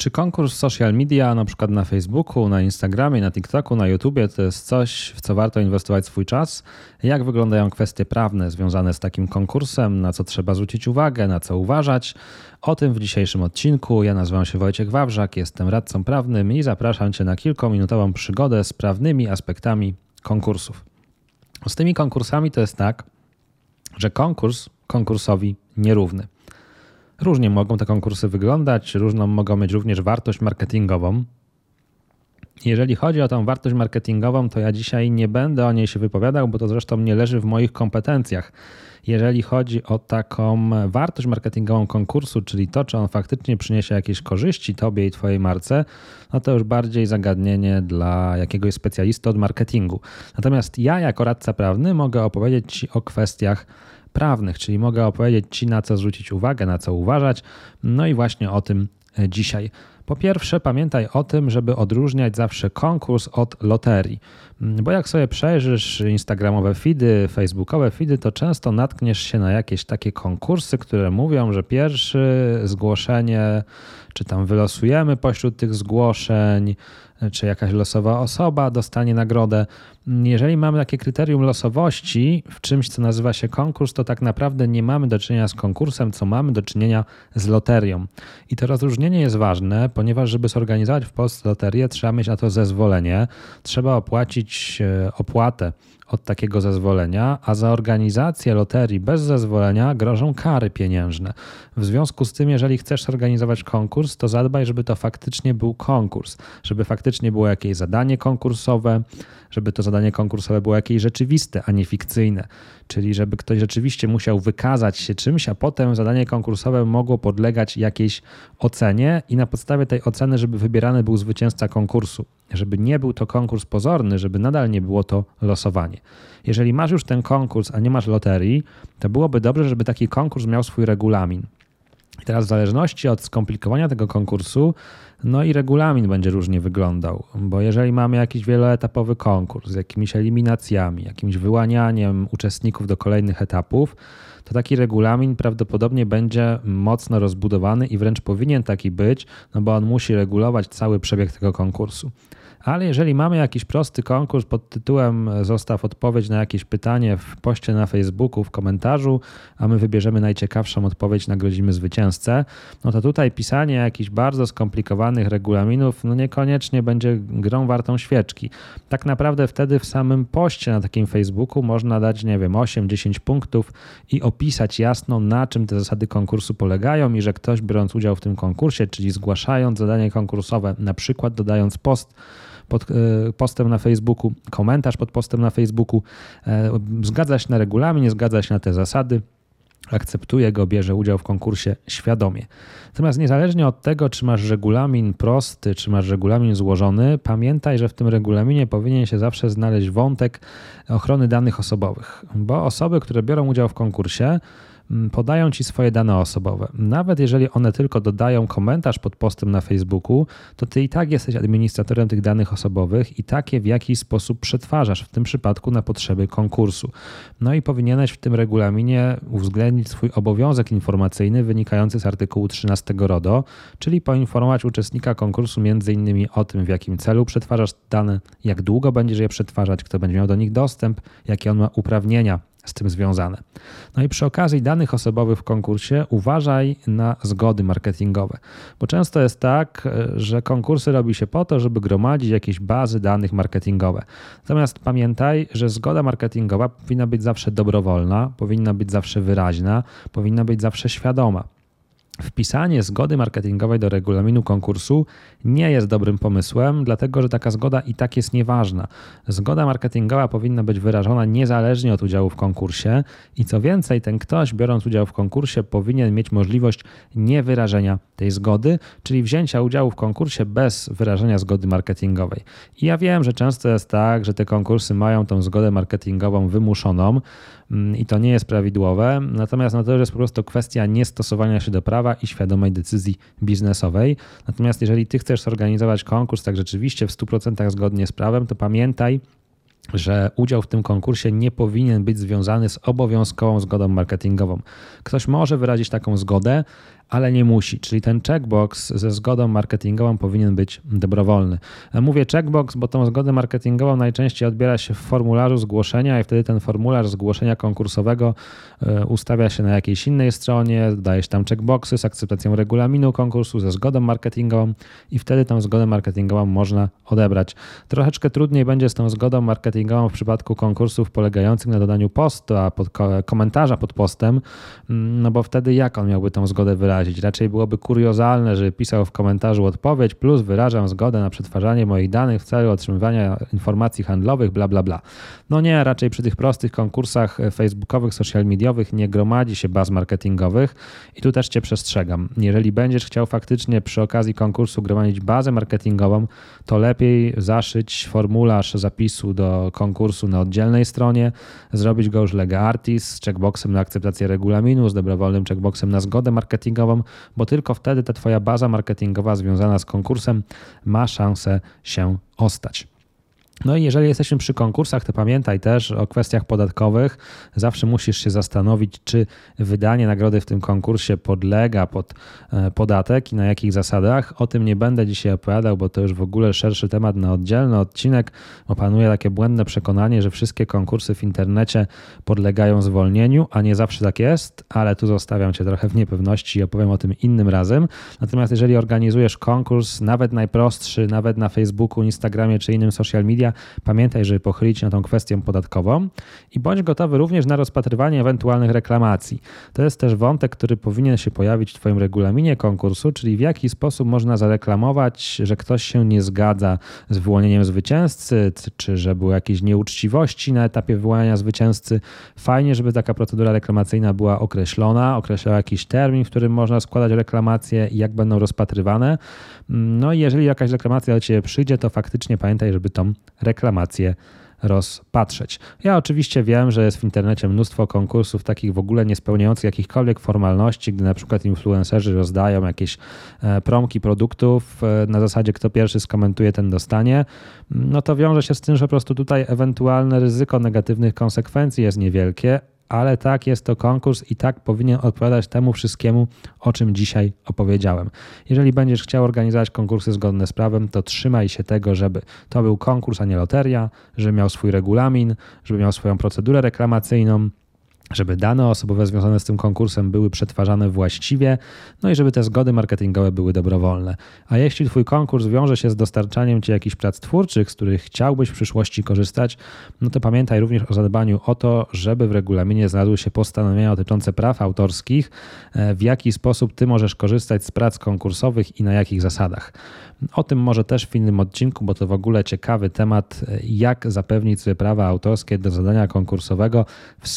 Czy konkurs social media, na przykład na Facebooku, na Instagramie, na TikToku, na YouTubie, to jest coś, w co warto inwestować swój czas? Jak wyglądają kwestie prawne związane z takim konkursem? Na co trzeba zwrócić uwagę, na co uważać? O tym w dzisiejszym odcinku. Ja nazywam się Wojciech Wawrzak, jestem radcą prawnym i zapraszam Cię na kilkuminutową przygodę z prawnymi aspektami konkursów. Z tymi konkursami to jest tak, że konkurs konkursowi nierówny. Różnie mogą te konkursy wyglądać, różną mogą mieć również wartość marketingową. Jeżeli chodzi o tą wartość marketingową, to ja dzisiaj nie będę o niej się wypowiadał, bo to zresztą nie leży w moich kompetencjach. Jeżeli chodzi o taką wartość marketingową konkursu, czyli to, czy on faktycznie przyniesie jakieś korzyści tobie i twojej marce, no to już bardziej zagadnienie dla jakiegoś specjalisty od marketingu. Natomiast ja, jako radca prawny, mogę opowiedzieć ci o kwestiach prawnych, czyli mogę opowiedzieć Ci, na co zwrócić uwagę, na co uważać. No i właśnie o tym e, dzisiaj. Po pierwsze, pamiętaj o tym, żeby odróżniać zawsze konkurs od loterii. Mm, bo jak sobie przejrzysz Instagramowe feedy, Facebookowe feedy, to często natkniesz się na jakieś takie konkursy, które mówią, że pierwsze zgłoszenie, czy tam wylosujemy pośród tych zgłoszeń, czy jakaś losowa osoba dostanie nagrodę. Jeżeli mamy takie kryterium losowości w czymś, co nazywa się konkurs, to tak naprawdę nie mamy do czynienia z konkursem, co mamy do czynienia z loterią. I to rozróżnienie jest ważne, ponieważ żeby zorganizować w Polsce loterię, trzeba mieć na to zezwolenie, trzeba opłacić e, opłatę od takiego zezwolenia, a za organizację loterii bez zezwolenia grożą kary pieniężne. W związku z tym, jeżeli chcesz zorganizować konkurs, to zadbaj, żeby to faktycznie był konkurs, żeby faktycznie było jakieś zadanie konkursowe, żeby to zadanie konkursowe było jakieś rzeczywiste, a nie fikcyjne. Czyli żeby ktoś rzeczywiście musiał wykazać się czymś, a potem zadanie konkursowe mogło podlegać jakiejś ocenie i na podstawie tej oceny, żeby wybierany był zwycięzca konkursu. Żeby nie był to konkurs pozorny, żeby nadal nie było to losowanie. Jeżeli masz już ten konkurs, a nie masz loterii, to byłoby dobrze, żeby taki konkurs miał swój regulamin. I teraz w zależności od skomplikowania tego konkursu, no i regulamin będzie różnie wyglądał, bo jeżeli mamy jakiś wieloetapowy konkurs z jakimiś eliminacjami, jakimś wyłanianiem uczestników do kolejnych etapów, to taki regulamin prawdopodobnie będzie mocno rozbudowany i wręcz powinien taki być, no bo on musi regulować cały przebieg tego konkursu. Ale jeżeli mamy jakiś prosty konkurs pod tytułem Zostaw odpowiedź na jakieś pytanie w poście na Facebooku, w komentarzu, a my wybierzemy najciekawszą odpowiedź, nagrodzimy zwycięzcę, no to tutaj pisanie jakichś bardzo skomplikowanych regulaminów no niekoniecznie będzie grą wartą świeczki. Tak naprawdę wtedy w samym poście na takim Facebooku można dać, nie wiem, 8-10 punktów i opisać jasno, na czym te zasady konkursu polegają i że ktoś biorąc udział w tym konkursie, czyli zgłaszając zadanie konkursowe, na przykład dodając post, pod e, postem na Facebooku, komentarz pod postem na Facebooku, e, zgadza się na regulamin, zgadza się na te zasady akceptuje go, bierze udział w konkursie świadomie. Natomiast niezależnie od tego, czy masz regulamin prosty, czy masz regulamin złożony, pamiętaj, że w tym regulaminie powinien się zawsze znaleźć wątek ochrony danych osobowych, bo osoby, które biorą udział w konkursie, podają ci swoje dane osobowe. Nawet jeżeli one tylko dodają komentarz pod postem na Facebooku, to ty i tak jesteś administratorem tych danych osobowych i takie w jakiś sposób przetwarzasz, w tym przypadku na potrzeby konkursu. No i powinieneś w tym regulaminie uwzględnić swój obowiązek informacyjny wynikający z artykułu 13 RODO, czyli poinformować uczestnika konkursu m.in. o tym, w jakim celu przetwarzasz dane, jak długo będziesz je przetwarzać, kto będzie miał do nich dostęp, jakie on ma uprawnienia z tym związane. No i przy okazji danych osobowych w konkursie uważaj na zgody marketingowe, bo często jest tak, że konkursy robi się po to, żeby gromadzić jakieś bazy danych marketingowe. Natomiast pamiętaj, że zgoda marketingowa powinna być zawsze dobrowolna, powinna być zawsze wyraźna, powinna być zawsze świadoma. Wpisanie zgody marketingowej do regulaminu konkursu nie jest dobrym pomysłem, dlatego że taka zgoda i tak jest nieważna. Zgoda marketingowa powinna być wyrażona niezależnie od udziału w konkursie i co więcej, ten ktoś biorąc udział w konkursie powinien mieć możliwość niewyrażenia tej zgody, czyli wzięcia udziału w konkursie bez wyrażenia zgody marketingowej. I ja wiem, że często jest tak, że te konkursy mają tą zgodę marketingową wymuszoną i to nie jest prawidłowe, natomiast no to jest po prostu kwestia niestosowania się do prawa i świadomej decyzji biznesowej. Natomiast jeżeli ty chcesz zorganizować konkurs tak rzeczywiście w 100% zgodnie z prawem, to pamiętaj, że udział w tym konkursie nie powinien być związany z obowiązkową zgodą marketingową. Ktoś może wyrazić taką zgodę, ale nie musi. Czyli ten checkbox ze zgodą marketingową powinien być dobrowolny. Mówię checkbox, bo tą zgodę marketingową najczęściej odbiera się w formularzu zgłoszenia i wtedy ten formularz zgłoszenia konkursowego e, ustawia się na jakiejś innej stronie, daje się tam checkboxy z akceptacją regulaminu konkursu, ze zgodą marketingową i wtedy tą zgodę marketingową można odebrać. Troszeczkę trudniej będzie z tą zgodą marketingową w przypadku konkursów polegających na dodaniu posta, pod, komentarza pod postem, mm, no bo wtedy jak on miałby tą zgodę wyrazić? Raczej byłoby kuriozalne, że pisał w komentarzu odpowiedź plus wyrażam zgodę na przetwarzanie moich danych w celu otrzymywania informacji handlowych, bla, bla, bla. No nie, raczej przy tych prostych konkursach facebookowych, social mediowych nie gromadzi się baz marketingowych i tu też Cię przestrzegam. Jeżeli będziesz chciał faktycznie przy okazji konkursu gromadzić bazę marketingową, to lepiej zaszyć formularz zapisu do konkursu na oddzielnej stronie, zrobić go już lega artis z checkboxem na akceptację regulaminu, z dobrowolnym checkboxem na zgodę marketingową, bo tylko wtedy ta Twoja baza marketingowa związana z konkursem ma szansę się ostać. No i jeżeli jesteśmy przy konkursach, to pamiętaj też o kwestiach podatkowych. Zawsze musisz się zastanowić, czy wydanie nagrody w tym konkursie podlega pod e, podatek i na jakich zasadach. O tym nie będę dzisiaj opowiadał, bo to już w ogóle szerszy temat na oddzielny odcinek. Opanuje takie błędne przekonanie, że wszystkie konkursy w internecie podlegają zwolnieniu, a nie zawsze tak jest, ale tu zostawiam Cię trochę w niepewności i opowiem o tym innym razem. Natomiast jeżeli organizujesz konkurs, nawet najprostszy, nawet na Facebooku, Instagramie czy innym social media, pamiętaj, żeby pochylić się na tą kwestię podatkową i bądź gotowy również na rozpatrywanie ewentualnych reklamacji. To jest też wątek, który powinien się pojawić w Twoim regulaminie konkursu, czyli w jaki sposób można zareklamować, że ktoś się nie zgadza z wyłonieniem zwycięzcy, czy że były jakieś nieuczciwości na etapie wyłaniania zwycięzcy. Fajnie, żeby taka procedura reklamacyjna była określona, określała jakiś termin, w którym można składać reklamacje i jak będą rozpatrywane. No i jeżeli jakaś reklamacja do Ciebie przyjdzie, to faktycznie pamiętaj, żeby tą reklamację rozpatrzeć. Ja oczywiście wiem, że jest w internecie mnóstwo konkursów takich w ogóle nie spełniających jakichkolwiek formalności, gdy na przykład influencerzy rozdają jakieś e, promki produktów e, na zasadzie kto pierwszy skomentuje, ten dostanie. No to wiąże się z tym, że po prostu tutaj ewentualne ryzyko negatywnych konsekwencji jest niewielkie, ale tak jest to konkurs i tak powinien odpowiadać temu wszystkiemu, o czym dzisiaj opowiedziałem. Jeżeli będziesz chciał organizować konkursy zgodne z prawem, to trzymaj się tego, żeby to był konkurs, a nie loteria, żeby miał swój regulamin, żeby miał swoją procedurę reklamacyjną, żeby dane osobowe związane z tym konkursem były przetwarzane właściwie, no i żeby te zgody marketingowe były dobrowolne. A jeśli Twój konkurs wiąże się z dostarczaniem Ci jakichś prac twórczych, z których chciałbyś w przyszłości korzystać, no to pamiętaj również o zadbaniu o to, żeby w regulaminie znalazły się postanowienia dotyczące praw autorskich, e, w jaki sposób Ty możesz korzystać z prac konkursowych i na jakich zasadach. O tym może też w innym odcinku, bo to w ogóle ciekawy temat, jak zapewnić sobie prawa autorskie do zadania konkursowego w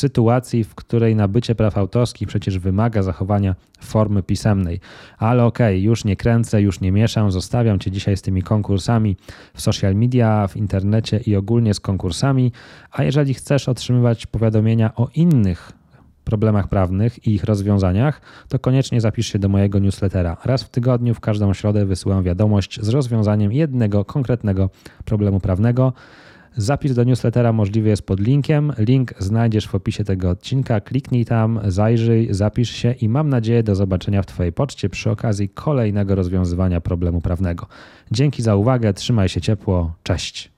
w której nabycie praw autorskich przecież wymaga zachowania formy pisemnej. Ale okej, okay, już nie kręcę, już nie mieszam, zostawiam Cię dzisiaj z tymi konkursami w social media, w internecie i ogólnie z konkursami. A jeżeli chcesz otrzymywać powiadomienia o innych problemach prawnych i ich rozwiązaniach, to koniecznie zapisz się do mojego newslettera. Raz w tygodniu, w każdą środę wysyłam wiadomość z rozwiązaniem jednego konkretnego problemu prawnego. Zapis do newslettera możliwy jest pod linkiem. Link znajdziesz w opisie tego odcinka. Kliknij tam, zajrzyj, zapisz się i mam nadzieję do zobaczenia w Twojej poczcie przy okazji kolejnego rozwiązywania problemu prawnego. Dzięki za uwagę, trzymaj się ciepło, cześć.